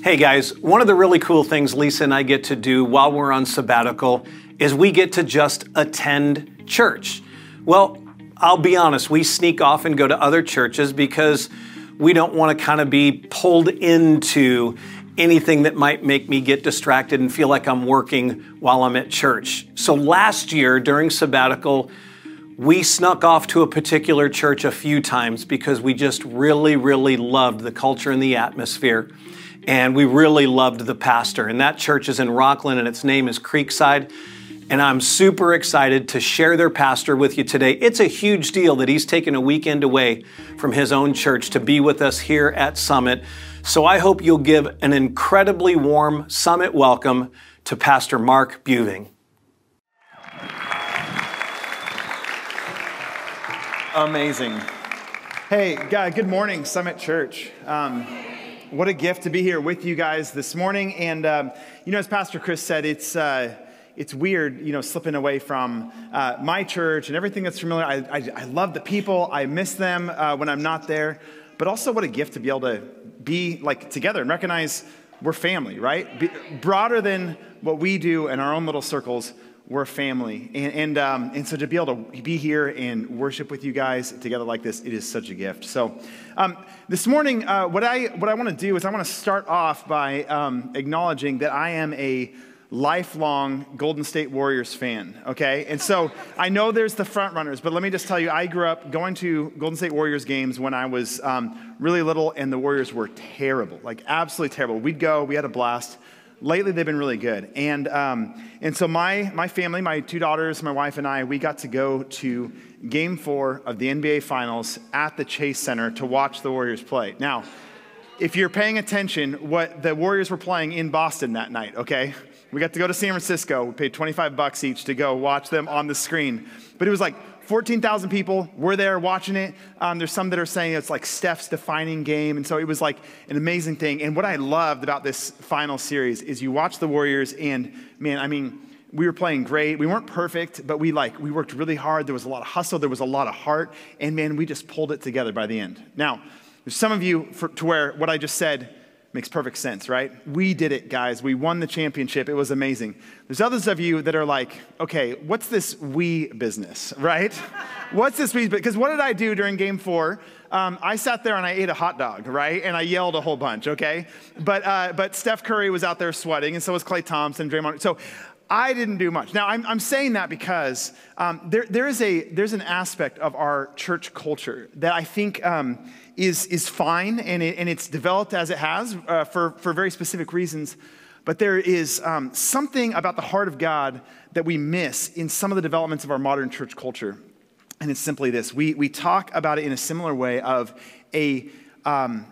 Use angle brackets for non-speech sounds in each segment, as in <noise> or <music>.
Hey guys, one of the really cool things Lisa and I get to do while we're on sabbatical is we get to just attend church. Well, I'll be honest, we sneak off and go to other churches because we don't want to kind of be pulled into anything that might make me get distracted and feel like I'm working while I'm at church. So last year during sabbatical, we snuck off to a particular church a few times because we just really, really loved the culture and the atmosphere and we really loved the pastor. And that church is in Rocklin, and its name is Creekside. And I'm super excited to share their pastor with you today. It's a huge deal that he's taken a weekend away from his own church to be with us here at Summit. So I hope you'll give an incredibly warm Summit welcome to Pastor Mark Beuving. Amazing. Hey, good morning, Summit Church. Um, what a gift to be here with you guys this morning. And, um, you know, as Pastor Chris said, it's, uh, it's weird, you know, slipping away from uh, my church and everything that's familiar. I, I, I love the people, I miss them uh, when I'm not there. But also, what a gift to be able to be like together and recognize we're family, right? Be, broader than what we do in our own little circles, we're a family. And, and, um, and, so to be able to be here and worship with you guys together like this, it is such a gift. So um, this morning, uh, what I, what I want to do is I want to start off by um, acknowledging that I am a lifelong Golden State Warriors fan, okay? And so I know there's the front runners, but let me just tell you, I grew up going to Golden State Warriors games when I was um, really little, and the Warriors were terrible, like absolutely terrible. We'd go, we had a blast lately they've been really good. And, um, and so my, my family, my two daughters, my wife, and I, we got to go to game four of the NBA Finals at the Chase Center to watch the Warriors play. Now, if you're paying attention, what the Warriors were playing in Boston that night, okay? We got to go to San Francisco. We paid 25 bucks each to go watch them on the screen. But it was like 14,000 people were there watching it. Um, there's some that are saying it's like Steph's defining game. And so it was like an amazing thing. And what I loved about this final series is you watch the Warriors, and man, I mean, we were playing great. We weren't perfect, but we like we worked really hard. There was a lot of hustle. There was a lot of heart, and man, we just pulled it together by the end. Now, there's some of you for, to where what I just said Makes perfect sense, right? We did it, guys. We won the championship. It was amazing. There's others of you that are like, okay, what's this we business, <laughs> right? what's this we? Because what did I do during game four? Um, I sat there and I ate a hot dog, right? And I yelled a whole bunch, okay? But, uh, but Steph Curry was out there sweating, and so was Klay Thompson, Draymond. So I didn't do much. Now, I'm, I'm saying that because um, there, there is a, there's an aspect of our church culture that I think um, is, is fine and, it, and it's developed as it has uh, for, for very specific reasons. But there is um, something about the heart of God that we miss in some of the developments of our modern church culture. And it's simply this we, we talk about it in a similar way of a, um,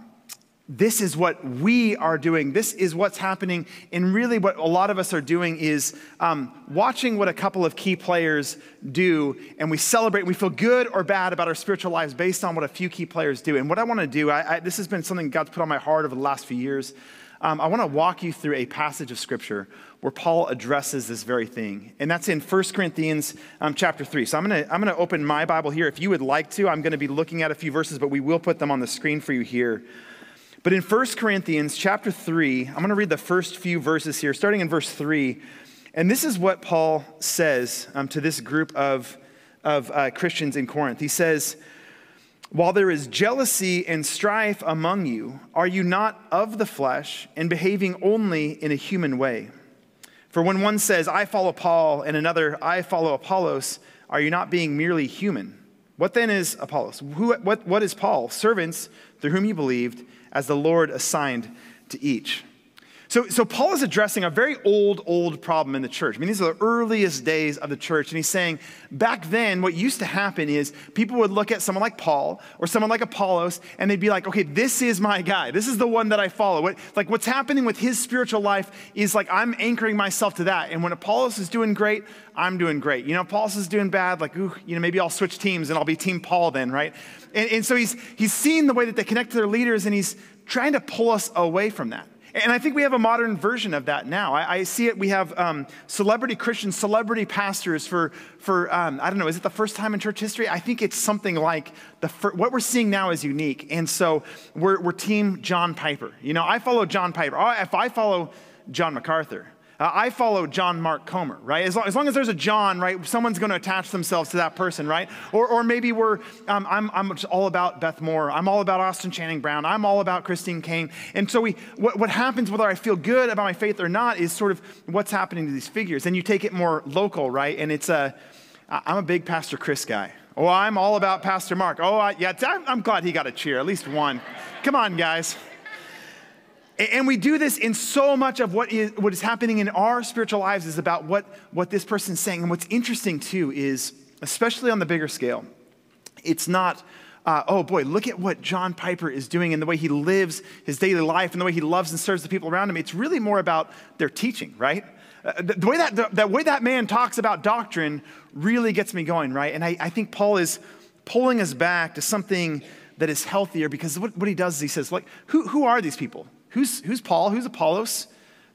this is what we are doing. This is what's happening. And really, what a lot of us are doing is um, watching what a couple of key players do, and we celebrate. We feel good or bad about our spiritual lives based on what a few key players do. And what I want to do, I, I, this has been something God's put on my heart over the last few years. Um, I want to walk you through a passage of scripture where Paul addresses this very thing. And that's in 1 Corinthians um, chapter 3. So I'm going to I'm going to open my Bible here. If you would like to, I'm going to be looking at a few verses, but we will put them on the screen for you here. But in 1 Corinthians chapter 3, I'm going to read the first few verses here, starting in verse 3. And this is what Paul says um, to this group of, of uh, Christians in Corinth. He says, While there is jealousy and strife among you, are you not of the flesh and behaving only in a human way? For when one says, I follow Paul, and another, I follow Apollos, are you not being merely human? What then is Apollos? Who, what, what is Paul? Servants through whom you believed as the Lord assigned to each. So, so Paul is addressing a very old, old problem in the church. I mean, these are the earliest days of the church. And he's saying back then, what used to happen is people would look at someone like Paul or someone like Apollos, and they'd be like, okay, this is my guy. This is the one that I follow. What, like what's happening with his spiritual life is like I'm anchoring myself to that. And when Apollos is doing great, I'm doing great. You know, Apollos is doing bad, like, ooh, you know, maybe I'll switch teams and I'll be Team Paul then, right? And, and so he's, he's seeing the way that they connect to their leaders, and he's trying to pull us away from that. And I think we have a modern version of that now. I, I see it. We have um, celebrity Christians, celebrity pastors for, for um, I don't know, is it the first time in church history? I think it's something like the fir- what we're seeing now is unique. And so we're, we're team John Piper. You know, I follow John Piper. Oh, if I follow John MacArthur, uh, I follow John Mark Comer, right? As long, as long, as there's a John, right, someone's going to attach themselves to that person, right? Or, or maybe we're, um, I'm, I'm all about Beth Moore. I'm all about Austin Channing Brown. I'm all about Christine Caine. And so we, what, what happens, whether I feel good about my faith or not, is sort of what's happening to these figures. And you take it more local, right? And it's a, I'm a big Pastor Chris guy. Oh, I'm all about Pastor Mark. Oh, I, yeah, I'm glad he got a cheer, at least one. Come on, guys. And we do this in so much of what is, what is happening in our spiritual lives is about what, what this person's saying. And what's interesting too is, especially on the bigger scale, it's not, uh, oh boy, look at what John Piper is doing and the way he lives his daily life and the way he loves and serves the people around him. It's really more about their teaching, right? Uh, the, the, way that, the, the, way that man talks about doctrine really gets me going, right? And I, I think Paul is pulling us back to something that is healthier because what, what he does is he says, like, who, who are these people? Who's, who's Paul? Who's Apollos?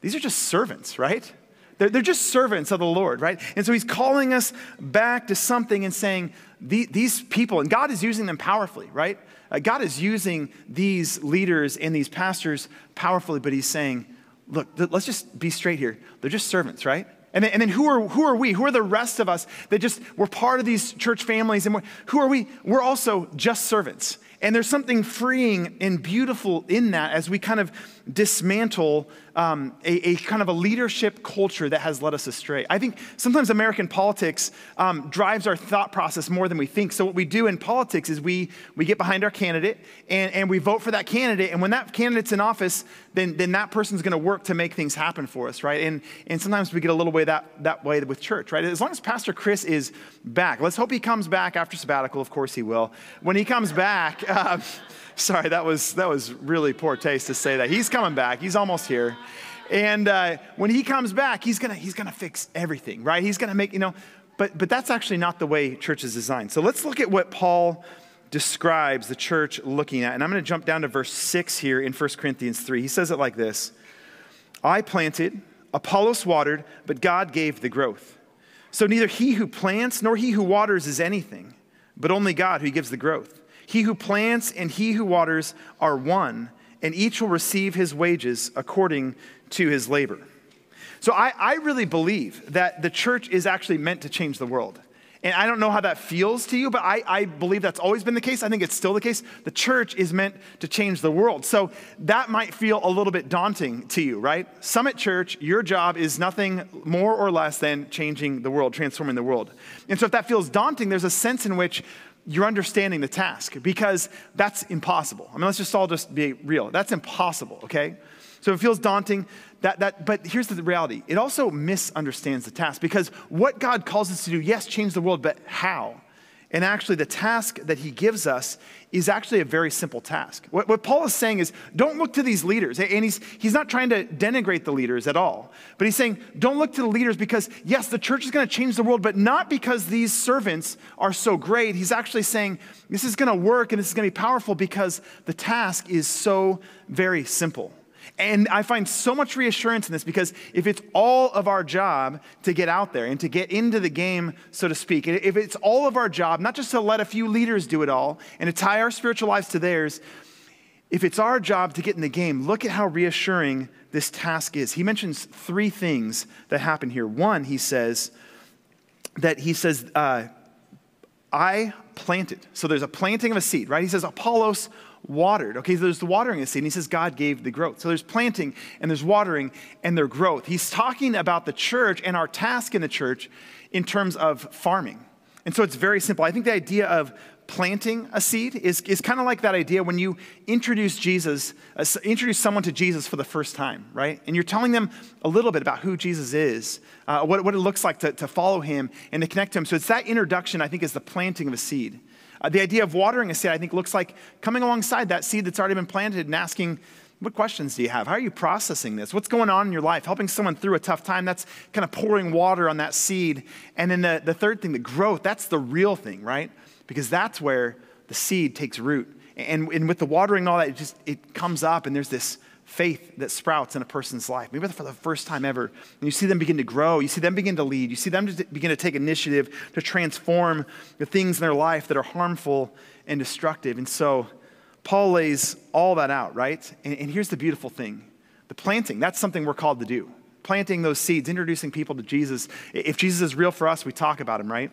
These are just servants, right? They're, they're just servants of the Lord, right? And so he's calling us back to something and saying, these people, and God is using them powerfully, right? Uh, God is using these leaders and these pastors powerfully, but he's saying, look, let's just be straight here. They're just servants, right? And then, and then, who, are, who are we? Who are the rest of us that just, we're part of these church families? And who are we? We're also just servants. And there's something freeing and beautiful in that as we kind of dismantle um, a, a, kind of a leadership culture that has led us astray. I think sometimes American politics um, drives our thought process more than we think. So, what we do in politics is we, we get behind our candidate and, and we vote for that candidate. And when that candidate's in office, then, then that person's going to work to make things happen for us, right? And, and sometimes we get a little way that, that way with church, right? As long as Pastor Chris is back, let's hope he comes back after sabbatical. Of course, he will. When he comes back, <laughs> uh, <laughs> Sorry, that was, that was really poor taste to say that. He's coming back, he's almost here. And uh, when he comes back, he's gonna, he's gonna fix everything, right? He's gonna make, you know, but, but that's actually not the way church is designed. So let's look at what Paul describes the church looking at. And I'm gonna jump down to verse 6 here in 1 Corinthians 3. He says it like this I planted, Apollos watered, but God gave the growth. So neither he who plants nor he who waters is anything, but only God who gives the growth. He who plants and he who waters are one, and each will receive his wages according to his labor. So I, I really believe that the church is actually meant to change the world. And I don't know how that feels to you, but I, I, believe that's always been the case. I think it's still the case. The church is meant to change the world. So that might feel a little bit daunting to you, right? Summit Church, your job is nothing more or less than changing the world, transforming the world. And so if that feels daunting, there's a sense in which you're understanding the task because that's impossible. I mean, let's just all just be real. That's impossible, okay? So it feels daunting. That, that, but here's the reality it also misunderstands the task because what God calls us to do, yes, change the world, but how? And actually, the task that he gives us is actually a very simple task. What, what, Paul is saying is don't look to these leaders. And he's, he's not trying to denigrate the leaders at all. But he's saying don't look to the leaders because, yes, the church is going to change the world, but not because these servants are so great. He's actually saying this is going to work and this is going to be powerful because the task is so very simple. And I find so much reassurance in this because if it's all of our job to get out there and to get into the game, so to speak, if it's all of our job, not just to let a few leaders do it all and to tie our spiritual lives to theirs, if it's our job to get in the game, look at how reassuring this task is. He mentions three things that happen here. One, he says that he says, uh, I planted. So there's a planting of a seed, right? He says, Apollos watered. Okay, so there's the watering of the seed, and he says God gave the growth. So there's planting and there's watering and their growth. He's talking about the church and our task in the church in terms of farming. And so it's very simple. I think the idea of planting a seed is, is kind of like that idea when you introduce Jesus, uh, introduce someone to Jesus for the first time, right? And you're telling them a little bit about who Jesus is, uh, what, what it looks like to, to follow him and to connect to him. So it's that introduction, I think, is the planting of a seed. Uh, the idea of watering a seed, I think, looks like coming alongside that seed that's already been planted and asking, what questions do you have? How are you processing this? What's going on in your life? Helping someone through a tough time, that's kind of pouring water on that seed. And then the, the third thing, the growth, that's the real thing, right? Because that's where the seed takes root. And, and with the watering and all that, it just it comes up and there's this faith that sprouts in a person's life, maybe for the first time ever. And you see them begin to grow, you see them begin to lead, you see them to begin to take initiative to transform the things in their life that are harmful and destructive. And so Paul lays all that out, right? And, and here's the beautiful thing the planting, that's something we're called to do. Planting those seeds, introducing people to Jesus. If Jesus is real for us, we talk about him, right?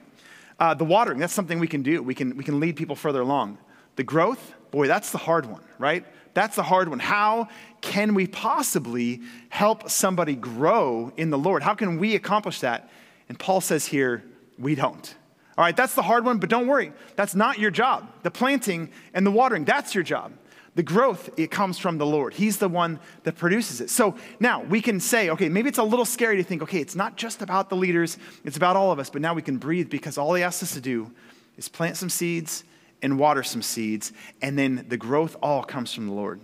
Uh, the watering, that's something we can do. We can, we can lead people further along. The growth, boy, that's the hard one, right? That's the hard one. How can we possibly help somebody grow in the Lord? How can we accomplish that? And Paul says here, we don't. All right, that's the hard one, but don't worry. That's not your job. The planting and the watering, that's your job. The growth, it comes from the Lord. He's the one that produces it. So now we can say, okay, maybe it's a little scary to think, okay, it's not just about the leaders, it's about all of us, but now we can breathe because all He asks us to do is plant some seeds and water some seeds, and then the growth all comes from the Lord.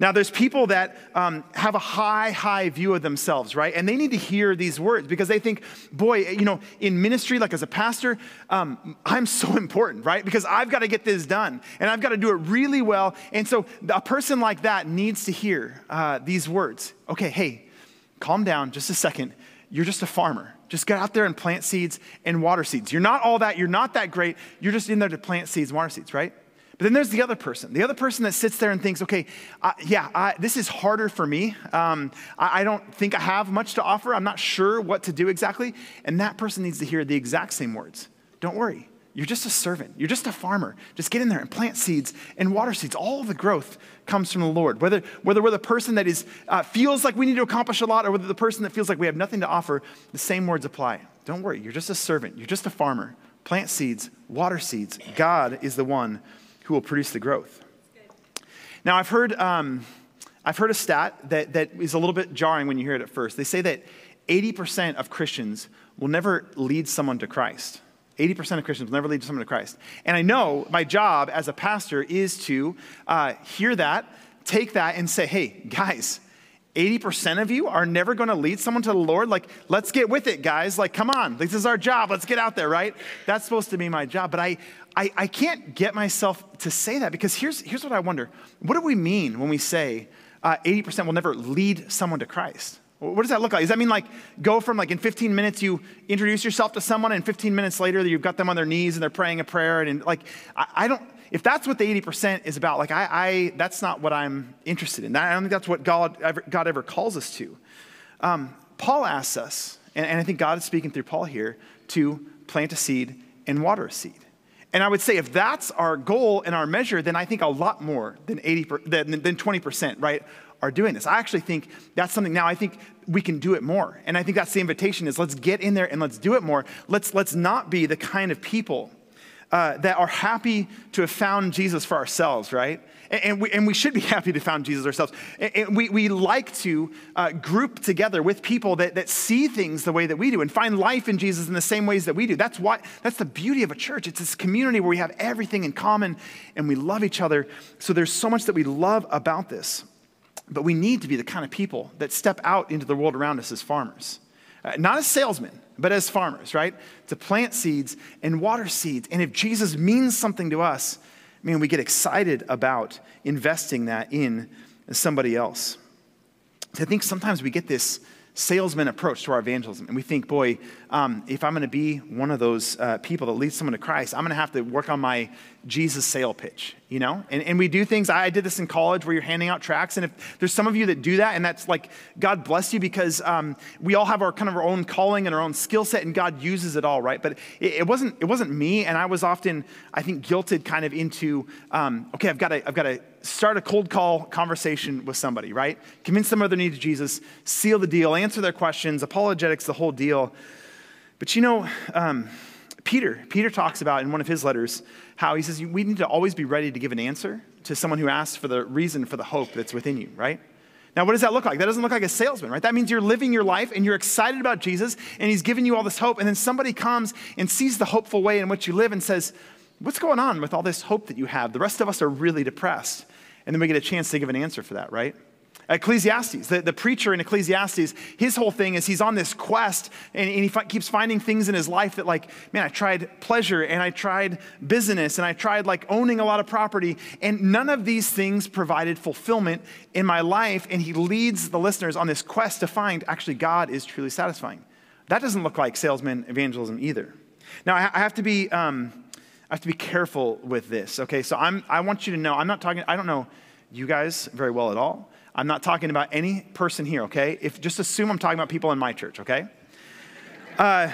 Now, there's people that um, have a high, high view of themselves, right? And they need to hear these words because they think, boy, you know, in ministry, like as a pastor, um, I'm so <laughs> important, right? Because I've got to get this done and I've got to do it really well. And so a person like that needs to hear uh, these words. Okay, hey, calm down just a second. You're just a farmer. Just get out there and plant seeds and water seeds. You're not all that. You're not that great. You're just in there to plant seeds and water seeds, right? But then there's the other person, the other person that sits there and thinks, okay, uh, yeah, I, this is harder for me. Um, I, I, don't think I have much to offer. I'm not sure what to do exactly. And that person needs to hear the exact same words. Don't worry. You're just a servant. You're just a farmer. Just get in there and plant seeds and water seeds. All the growth comes from the Lord. Whether, whether we're the person that is, uh, feels like we need to accomplish a lot or whether the person that feels like we have nothing to offer, the same words apply. Don't worry. You're just a servant. You're just a farmer. Plant seeds, water seeds. God is the one who will produce the growth. Now, I've heard, um, I've heard a stat that, that is a little bit jarring when you hear it at first. They say that 80% of Christians will never lead someone to Christ. 80% of Christians will never lead someone to Christ. And I know my job as a pastor is to uh, hear that, take that, and say, hey, guys, 80% of you are never going to lead someone to the Lord. Like, let's get with it, guys. Like, come on. This is our job. Let's get out there, right? That's supposed to be my job. But I, I, I can't get myself to say that because here's, here's what I wonder. What do we mean when we say uh, 80% will never lead someone to Christ? What does that look like? Does that mean like go from like in 15 minutes you introduce yourself to someone and 15 minutes later you've got them on their knees and they're praying a prayer and, and like I, I, don't if that's what the 80% is about like I, I, that's not what I'm interested in. I don't think that's what God ever, God ever calls us to. Um, Paul asks us, and, and I think God is speaking through Paul here to plant a seed and water a seed. And I would say if that's our goal and our measure, then I think a lot more than 80 than, than 20%, right, are doing this. I actually think that's something now I think we can do it more. And I think that's the invitation is let's get in there and let's do it more. Let's let's not be the kind of people uh, that are happy to have found Jesus for ourselves, right? And we, and we should be happy to found Jesus ourselves. And we, we like to uh, group together with people that, that see things the way that we do and find life in Jesus in the same ways that we do. That's, why, that's the beauty of a church. It's this community where we have everything in common and we love each other. So there's so much that we love about this. But we need to be the kind of people that step out into the world around us as farmers. Uh, not as salesmen, but as farmers, right? To plant seeds and water seeds. And if Jesus means something to us, I mean, we get excited about investing that in somebody else. I think sometimes we get this salesman approach to our evangelism. And we think, boy, um, if I'm going to be one of those uh, people that leads someone to Christ, I'm going to have to work on my Jesus sale pitch, you know? And, and we do things, I did this in college where you're handing out tracts. And if there's some of you that do that, and that's like, God bless you because um, we all have our kind of our own calling and our own skill set, and God uses it all, right? But it, it, wasn't, it wasn't me. And I was often, I think, guilted kind of into, um, okay, I've got to, I've got to start a cold call conversation with somebody, right? Convince them of their need to Jesus, seal the deal, answer their questions, apologetics, the whole deal. But you know, um, Peter, Peter talks about in one of his letters how he says we need to always be ready to give an answer to someone who asks for the reason for the hope that's within you, right? Now, what does that look like? That doesn't look like a salesman, right? That means you're living your life and you're excited about Jesus and he's giving you all this hope. And then somebody comes and sees the hopeful way in which you live and says, What's going on with all this hope that you have? The rest of us are really depressed. And then we get a chance to give an answer for that, right? Ecclesiastes, the, the preacher in Ecclesiastes, his whole thing is he's on this quest and, and he fi- keeps finding things in his life that, like, man, I tried pleasure and I tried business and I tried like owning a lot of property, and none of these things provided fulfillment in my life. And he leads the listeners on this quest to find actually God is truly satisfying. That doesn't look like salesman evangelism either. Now, I, I have to be. Um, I have to be careful with this, okay? So I'm, I want you to know, I'm not talking, I don't know you guys very well at all. I'm not talking about any person here, okay? If just assume I'm talking about people in my church, okay? Uh,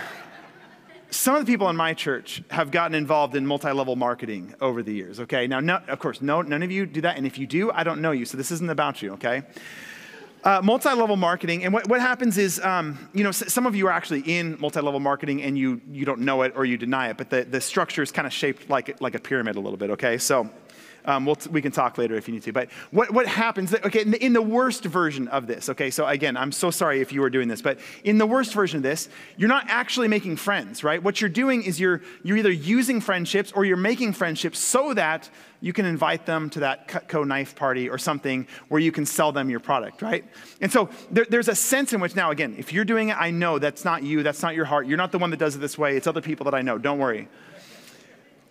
some of the people in my church have gotten involved in multi-level marketing over the years, okay? Now, no, of course, no, none of you do that, and if you do, I don't know you, so this isn't about you, okay? Uh, multi-level marketing, and what, what happens is, um, you know, some of you are actually in multi-level marketing and you, you don't know it or you deny it, but the, the structure is kind of shaped like, like a pyramid a little bit, okay? So um, we'll we can talk later if you need to. But what, what happens, okay, in the, in the worst version of this, okay, so again, I'm so sorry if you are doing this, but in the worst version of this, you're not actually making friends, right? What you're doing is you're, you're either using friendships or you're making friendships so that you can invite them to that Cutco knife party or something where you can sell them your product, right? And so there, there's a sense in which, now again, if you're doing it, I know that's not you, that's not your heart. You're not the one that does it this way. It's other people that I know. Don't worry.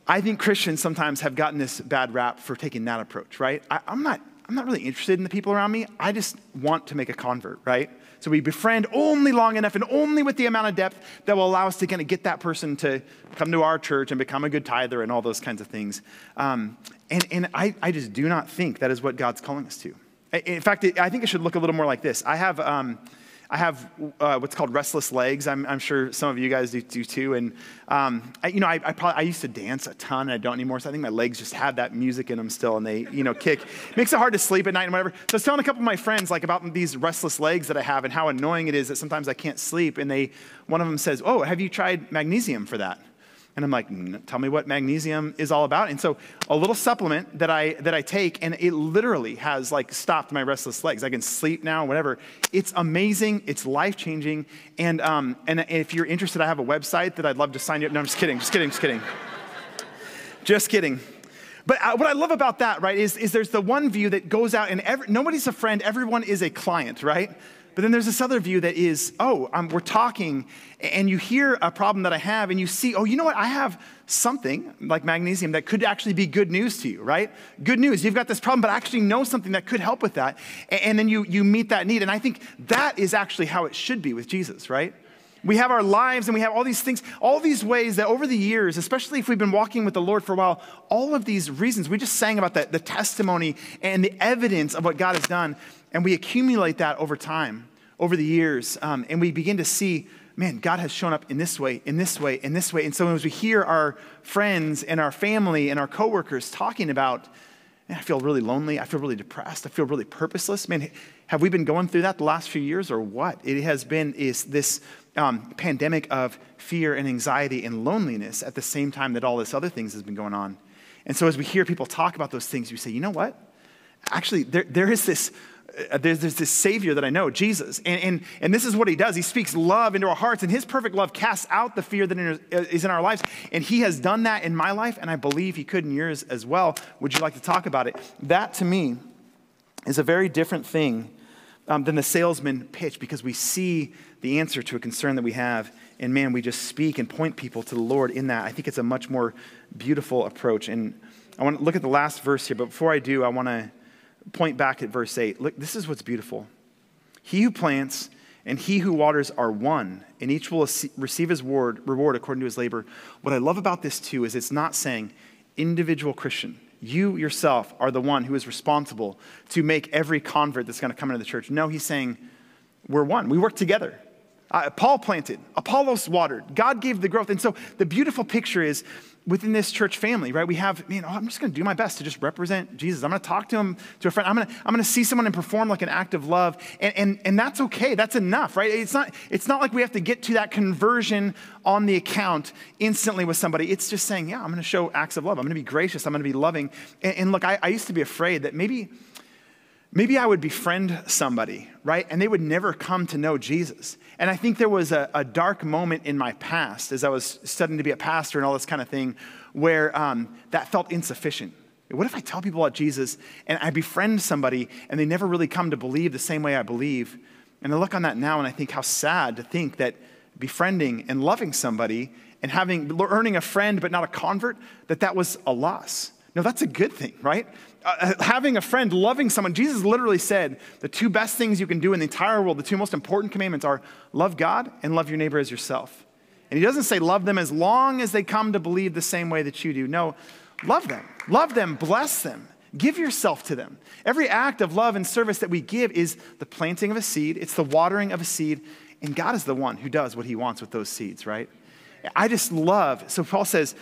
I think Christians sometimes have gotten this bad rap for taking that approach, right? I, am not, I'm not really interested in the people around me. I just want to make a convert, right? So we befriend only long enough and only with the amount of depth that will allow us to kind of get that person to come to our church and become a good tither and all those kinds of things. Um, and and I, I just do not think that is what God's calling us to. In fact, I think it should look a little more like this. I have. Um, I have uh, what's called restless legs. I'm, I'm, sure some of you guys do, do too. And, um, I, you know, I, I, probably, I used to dance a ton and I don't anymore. So I think my legs just have that music in them still and they, you know, kick. Makes it hard to sleep at night and whatever. So I was telling a couple of my friends like about these restless legs that I have and how annoying it is that sometimes I can't sleep. And they, one of them says, oh, have you tried magnesium for that? And I'm like, tell me what magnesium is all about. And so a little supplement that I that I take, and it literally has like stopped my restless legs. I can sleep now, whatever. It's amazing. It's life changing. And um, and if you're interested, I have a website that I'd love to sign you up. No, I'm just kidding. Just kidding. Just kidding. just kidding. But uh, what I love about that, right, is, is there's the one view that goes out and every, nobody's a friend, everyone is a client, right? But then there's this other view that is, oh, um, we're talking, and you hear a problem that I have, and you see, oh, you know what? I have something like magnesium that could actually be good news to you, right? Good news. You've got this problem, but I actually know something that could help with that. And, then you, you meet that need. And I think that is actually how it should be with Jesus, right? We have our lives and we have all these things, all these ways that over the years, especially if we've been walking with the Lord for a while, all of these reasons, we just sang about the, the testimony and the evidence of what God has done, and we accumulate that over time over the years, um, and we begin to see, man, God has shown up in this way, in this way, in this way. And so as we hear our friends and our family and our coworkers talking about, I feel really lonely, I feel really depressed, I feel really purposeless. Man, have we been going through that the last few years or what? It has been is this um, pandemic of fear and anxiety and loneliness at the same time that all this other things has been going on. And so as we hear people talk about those things, we say, you know what? Actually, there, there is this there's, there's, this Savior that I know, Jesus. And, and, and this is what he does. He speaks love into our hearts, and his perfect love casts out the fear that is in our lives. And he has done that in my life, and I believe he could in yours as well. Would you like to talk about it? That to me is a very different thing um, than the salesman pitch because we see the answer to a concern that we have. And man, we just speak and point people to the Lord in that. I think it's a much more beautiful approach. And I want to look at the last verse here, but before I do, I want to point back at verse 8. Look, this is what's beautiful. He who plants and he who waters are one, and each will receive his reward, according to his labor. What I love about this too is it's not saying individual Christian. You yourself are the one who is responsible to make every convert that's going to come into the church. No, he's saying we're one. We work together. Uh, Paul planted, Apollos watered, God gave the growth. And so the beautiful picture is within this church family, right? We have, man, oh, I'm just going to do my best to just represent Jesus. I'm going to talk to him, to a friend. I'm going to, I'm going to see someone and perform like an act of love. And, and, and that's okay. That's enough, right? It's not, it's not like we have to get to that conversion on the account instantly with somebody. It's just saying, yeah, I'm going to show acts of love. I'm going to be gracious. I'm going to be loving. And, and look, I, I used to be afraid that maybe, maybe I would befriend somebody, right? And they would never come to know Jesus. And I think there was a, a dark moment in my past as I was studying to be a pastor and all this kind of thing where um, that felt insufficient. What if I tell people about Jesus and I befriend somebody and they never really come to believe the same way I believe? And I look on that now and I think how sad to think that befriending and loving somebody and having earning a friend but not a convert that that was a loss. No, that's a good thing, right? Uh, having a friend, loving someone. Jesus literally said the two best things you can do in the entire world, the two most important commandments are love God and love your neighbor as yourself. And he doesn't say love them as long as they come to believe the same way that you do. No, love them. Love them, bless them. Give yourself to them. Every act of love and service that we give is the planting of a seed, it's the watering of a seed, and God is the one who does what he wants with those seeds, right? I just love, so Paul says,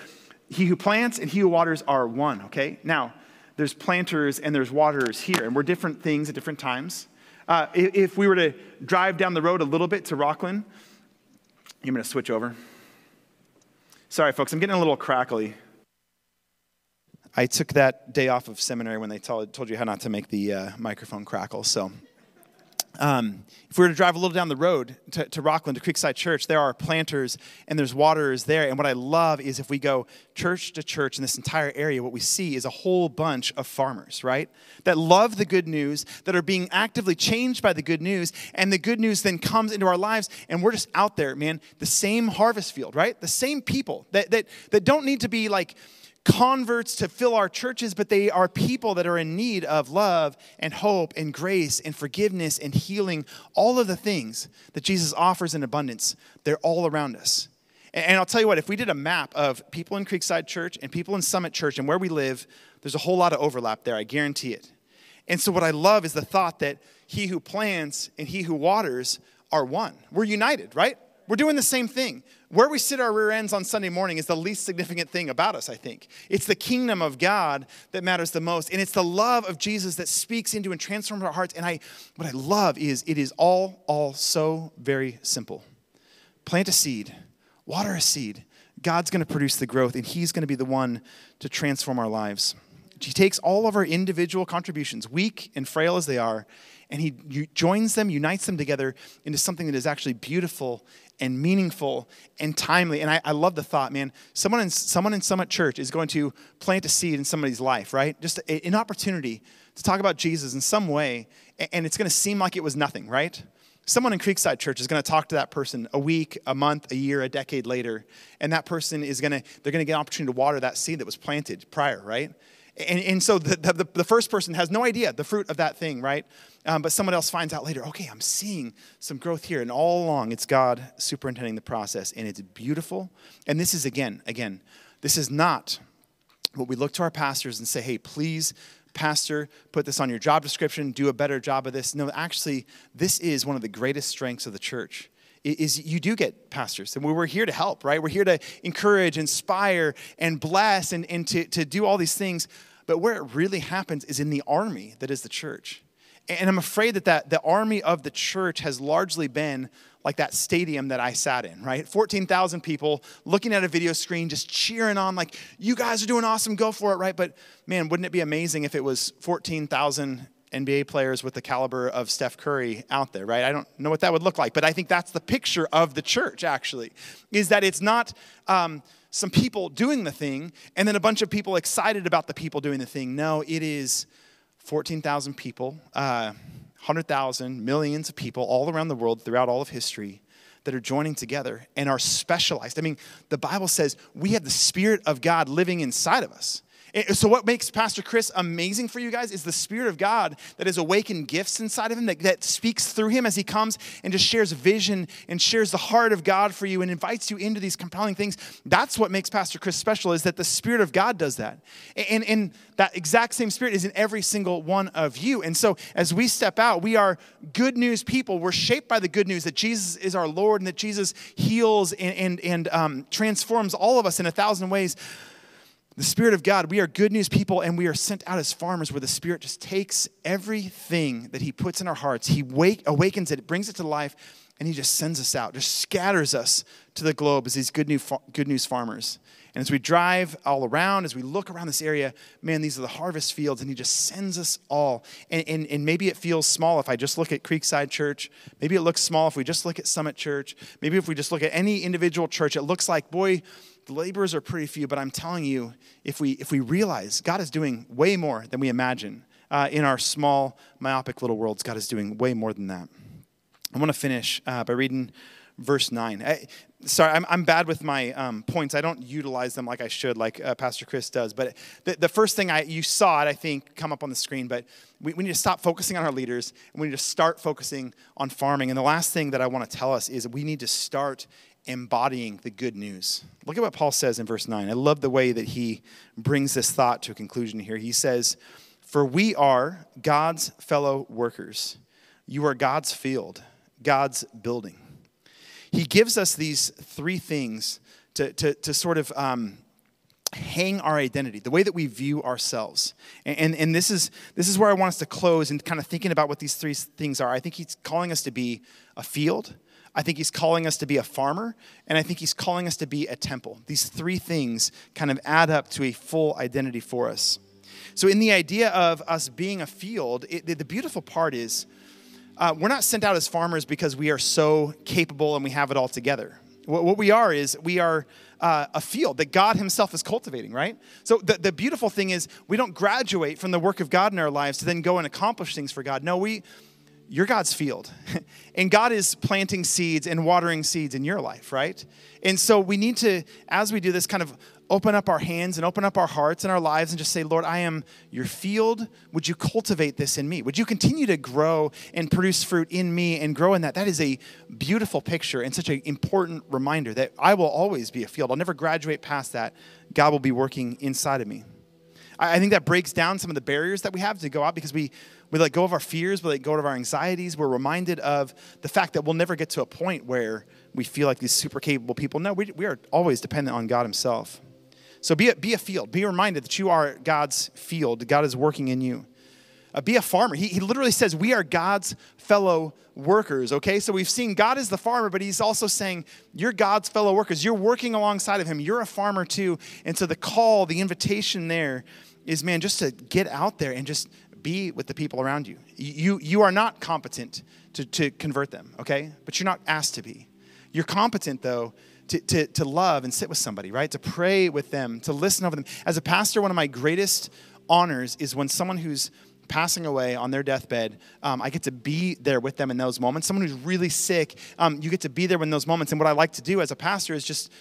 he who plants and he who waters are one, okay? Now, there's planters and there's waterers here, and we're different things at different times. Uh, if we were to drive down the road a little bit to Rocklin, I'm going to switch over. Sorry, folks, I'm getting a little crackly. I took that day off of seminary when they told, told you how not to make the uh, microphone crackle, so um, if we were to drive a little down the road to, to, Rocklin, to Creekside Church, there are planters and there's waterers there. And what I love is if we go church to church in this entire area, what we see is a whole bunch of farmers, right? That love the good news, that are being actively changed by the good news. And the good news then comes into our lives, and we're just out there, man, the same harvest field, right? The same people that, that, that don't need to be like, converts to fill our churches, but they are people that are in need of love and hope and grace and forgiveness and healing. All of the things that Jesus offers in abundance, they're all around us. And I'll tell you what, if we did a map of people in Creekside Church and people in Summit Church and where we live, there's a whole lot of overlap there, I guarantee it. And so, what I love is the thought that he who plants and he who waters are one. We're united, right? We're doing the same thing. Where we sit our rear ends on Sunday morning is the least significant thing about us, I think. It's the kingdom of God that matters the most. And it's the love of Jesus that speaks into and transforms our hearts. And I, what I love is it is all, all so very simple. Plant a seed, water a seed. God's going to produce the growth, and He's going to be the one to transform our lives. He takes all of our individual contributions, weak and frail as they are, and he joins them, unites them together into something that is actually beautiful and meaningful and timely. And I, I, love the thought, man. Someone in, someone in Summit Church is going to plant a seed in somebody's life, right? Just a, an opportunity to talk about Jesus in some way, and it's going to seem like it was nothing, right? Someone in Creekside Church is going to talk to that person a week, a month, a year, a decade later, and that person is going to, they're going to get an opportunity to water that seed that was planted prior, right? And, and so the, the, the first person has no idea the fruit of that thing, right? Um, but someone else finds out later, okay, I'm seeing some growth here. And all along, it's God superintending the process. And it's beautiful. And this is, again, again, this is not what we look to our pastors and say, hey, please, pastor, put this on your job description, do a better job of this. No, actually, this is one of the greatest strengths of the church is you do get pastors and we're here to help right? We're here to encourage inspire and bless and, and to, to do all these things. But where it really happens is in the army that is the church. And i'm afraid that, that the army of the church has largely been like that stadium that i sat in right? 14000 people looking at a video screen just cheering on like you guys are doing awesome. Go for it right? But man wouldn't it be amazing if it was 14000 NBA players with the caliber of Steph Curry out there, right? I don't know what that would look like, but I think that's the picture of the church, actually, is that it's not um, some people doing the thing and then a bunch of people excited about the people doing the thing. No, it is 14,000 people, uh, 100,000, millions of people all around the world throughout all of history that are joining together and are specialized. I mean, the Bible says we have the Spirit of God living inside of us. So, what makes Pastor Chris amazing for you guys is the Spirit of God that has awakened gifts inside of him that, that speaks through him as he comes and just shares vision and shares the heart of God for you and invites you into these compelling things. That's what makes Pastor Chris special, is that the Spirit of God does that. And, and that exact same Spirit is in every single one of you. And so, as we step out, we are good news people. We're shaped by the good news that Jesus is our Lord and that Jesus heals and, and, and um, transforms all of us in a thousand ways the Spirit of God, we are good news people and we are sent out as farmers where the Spirit just takes everything that He puts in our hearts, He wake, awakens it, brings it to life, and He just sends us out, just scatters us to the globe as these good, new, good news farmers. And as we drive all around, as we look around this area, man, these are the harvest fields, and He just sends us all. And, and, and maybe it feels small if I just look at Creekside Church. Maybe it looks small if we just look at Summit Church. Maybe if we just look at any individual church, it looks like, boy, the laborers are pretty few, but I'm telling you, if we, if we realize God is doing way more than we imagine uh, in our small, myopic little worlds, God is doing way more than that. I want to finish uh, by reading verse 9. I, sorry, I'm, I'm bad with my um, points. I don't utilize them like I should, like uh, Pastor Chris does. But the, the first thing I, you saw it, I think, come up on the screen, but we, we need to stop focusing on our leaders and we need to start focusing on farming. And the last thing that I want to tell us is we need to start embodying the good news. Look at what Paul says in verse 9. I love the way that he brings this thought to a conclusion here. He says, For we are God's fellow workers. You are God's field, God's building. He gives us these three things to, to, to sort of um, hang our identity, the way that we view ourselves. And, and, and, this, is, this is where I want us to close and kind of thinking about what these three things are. I think he's calling us to be a field, I think he's calling us to be a farmer, and I think he's calling us to be a temple. These three things kind of add up to a full identity for us. So, in the idea of us being a field, it, the beautiful part is uh, we're not sent out as farmers because we are so capable and we have it all together. What, what we are is we are uh, a field that God Himself is cultivating, right? So the, the beautiful thing is we don't graduate from the work of God in our lives to then go and accomplish things for God. No, we you're God's field. <laughs> and God is planting seeds and watering seeds in your life, right? And so we need to, as we do this, kind of open up our hands and open up our hearts and our lives and just say, Lord, I am your field. Would you cultivate this in me? Would you continue to grow and produce fruit in me and grow in that? That is a beautiful picture and such an important reminder that I will always be a field. I'll never graduate past that. God will be working inside of me. I think that breaks down some of the barriers that we have to go out because we, we let go of our fears, we let go of our anxieties. We're reminded of the fact that we'll never get to a point where we feel like these super capable people. No, we, we are always dependent on God Himself. So be a, be a field. Be reminded that you are God's field. God is working in you. Uh, be a farmer. He, he literally says, We are God's fellow workers, okay? So we've seen God is the farmer, but he's also saying, You're God's fellow workers. You're working alongside of him. You're a farmer too. And so the call, the invitation there is, man, just to get out there and just be with the people around you. You, you are not competent to, to convert them, okay? But you're not asked to be. You're competent, though, to, to, to love and sit with somebody, right? To pray with them, to listen over them. As a pastor, one of my greatest honors is when someone who's passing away on their deathbed, um, I get to be there with them in those moments. Someone who's really sick, um, you get to be there in those moments. And what I like to do as a pastor is just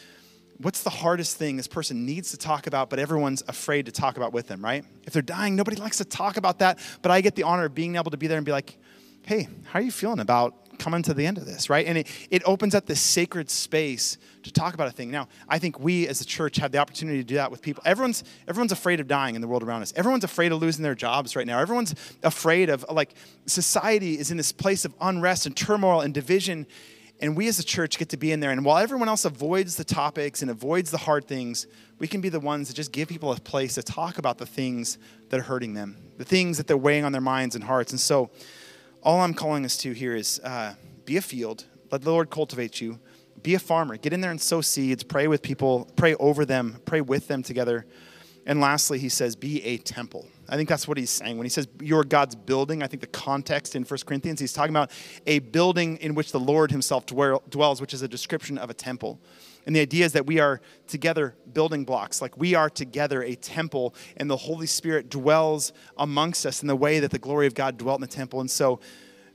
what's the hardest thing this person needs to talk about, but everyone's afraid to talk about with them, right? If they're dying, nobody likes to talk about that, but I get the honor of being able to be there and be like, hey, how are you feeling about coming to the end of this, right? And it, it opens up this sacred space to talk about a thing. Now, I think we as a church have the opportunity to do that with people. Everyone's everyone's afraid of dying in the world around us. Everyone's afraid of losing their jobs right now. Everyone's afraid of like society is in this place of unrest and turmoil and division and we as a church get to be in there. And while everyone else avoids the topics and avoids the hard things, we can be the ones that just give people a place to talk about the things that are hurting them, the things that they're weighing on their minds and hearts. And so, all I'm calling us to here is uh, be a field, let the Lord cultivate you, be a farmer, get in there and sow seeds, pray with people, pray over them, pray with them together. And lastly, he says, be a temple. I think that's what he's saying. When he says you're God's building, I think the context in 1 Corinthians, he's talking about a building in which the Lord himself dwells, which is a description of a temple. And the idea is that we are together building blocks, like we are together a temple, and the Holy Spirit dwells amongst us in the way that the glory of God dwelt in the temple. And so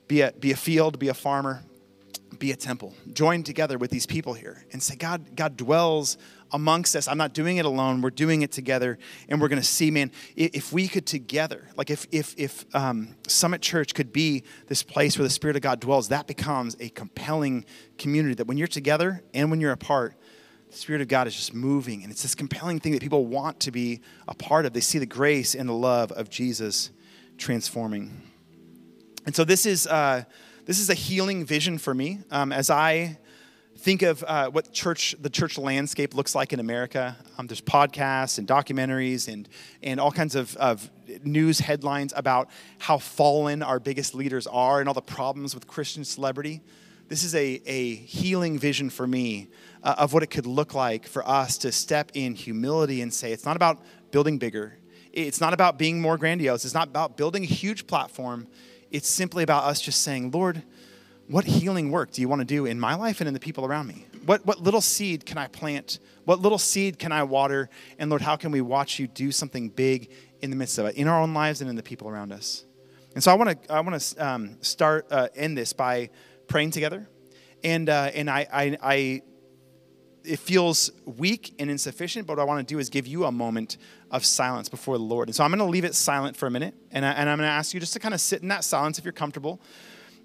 be a, be a field, be a farmer, be a temple. Join together with these people here and say, God, God dwells amongst us. I'm not doing it alone. We're doing it together. And we're going to see, man, if we could together, like if, if, if um, Summit Church could be this place where the Spirit of God dwells, that becomes a compelling community that when you're together and when you're apart, the Spirit of God is just moving. And it's this compelling thing that people want to be a part of. They see the grace and the love of Jesus transforming. And so this is, uh, this is a healing vision for me um, as I think of uh, what church the church landscape looks like in america. Um, there's podcasts and documentaries and, and all kinds of, of news headlines about how fallen our biggest leaders are and all the problems with christian celebrity. This is a, a healing vision for me uh, of what it could look like for us to step in humility and say it's not about building bigger. It's not about being more grandiose. It's not about building a huge platform. It's simply about us just saying lord what healing work do you want to do in my life and in the people around me? what, what little seed can I plant? What little seed can I water? And Lord, how can we watch you do something big in the midst of it, in our own lives and in the people around us? And so I want to I want to um, start uh, end this by praying together, and uh, and I, I I it feels weak and insufficient, but what I want to do is give you a moment of silence before the Lord. And so I'm going to leave it silent for a minute, and, I, and I'm going to ask you just to kind of sit in that silence if you're comfortable.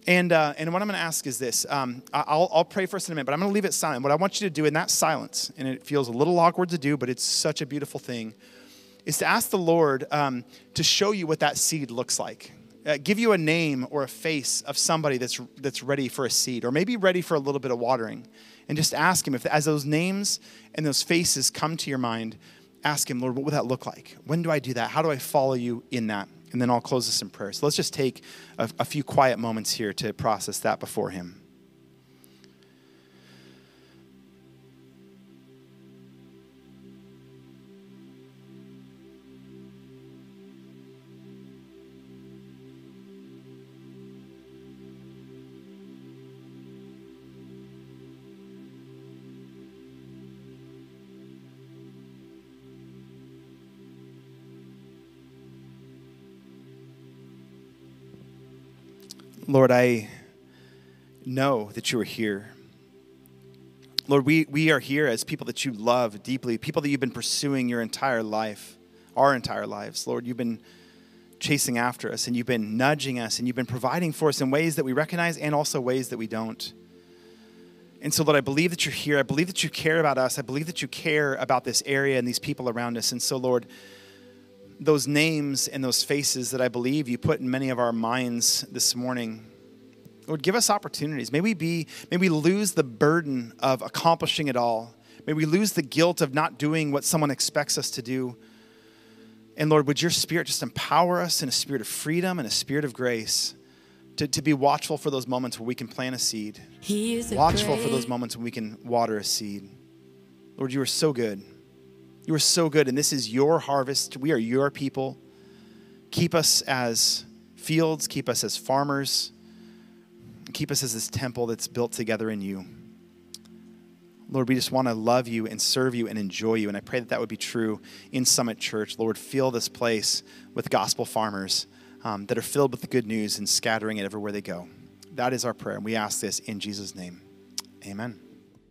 And, uh, and what I'm going to ask is this um, I'll, I'll pray for us in a minute, but I'm going to leave it silent. What I want you to do in that silence, and it feels a little awkward to do, but it's such a beautiful thing, is to ask the Lord um, to show you what that seed looks like. Uh, give you a name or a face of somebody that's, that's ready for a seed, or maybe ready for a little bit of watering. And just ask Him if, as those names and those faces come to your mind, ask Him, Lord, what would that look like? When do I do that? How do I follow you in that? And then I'll close this in prayer. So let's just take a, a few quiet moments here to process that before Him. Lord, I know that you are here. Lord, we, we are here as people that you love deeply, people that you've been pursuing your entire life, our entire lives. Lord, you've been chasing after us and you've been nudging us and you've been providing for us in ways that we recognize and also ways that we don't. And so, Lord, I believe that you're here. I believe that you care about us. I believe that you care about this area and these people around us. And so, Lord, those names and those faces that I believe you put in many of our minds this morning. Lord, give us opportunities. May we be, may we lose the burden of accomplishing it all. May we lose the guilt of not doing what someone expects us to do. And Lord, would your spirit just empower us in a spirit of freedom and a spirit of grace to, to be watchful for those moments where we can plant a seed. watchful for those moments when we can water a seed. Lord, you are so good. You are so good, and this is your harvest. We are your people. Keep us as fields, keep us as farmers, keep us as this temple that's built together in you. Lord, we just want to love you and serve you and enjoy you. And I pray that that would be true in Summit Church. Lord, fill this place with gospel farmers um, that are filled with the good news and scattering it everywhere they go. That is our prayer. And we ask this in Jesus' name. Amen.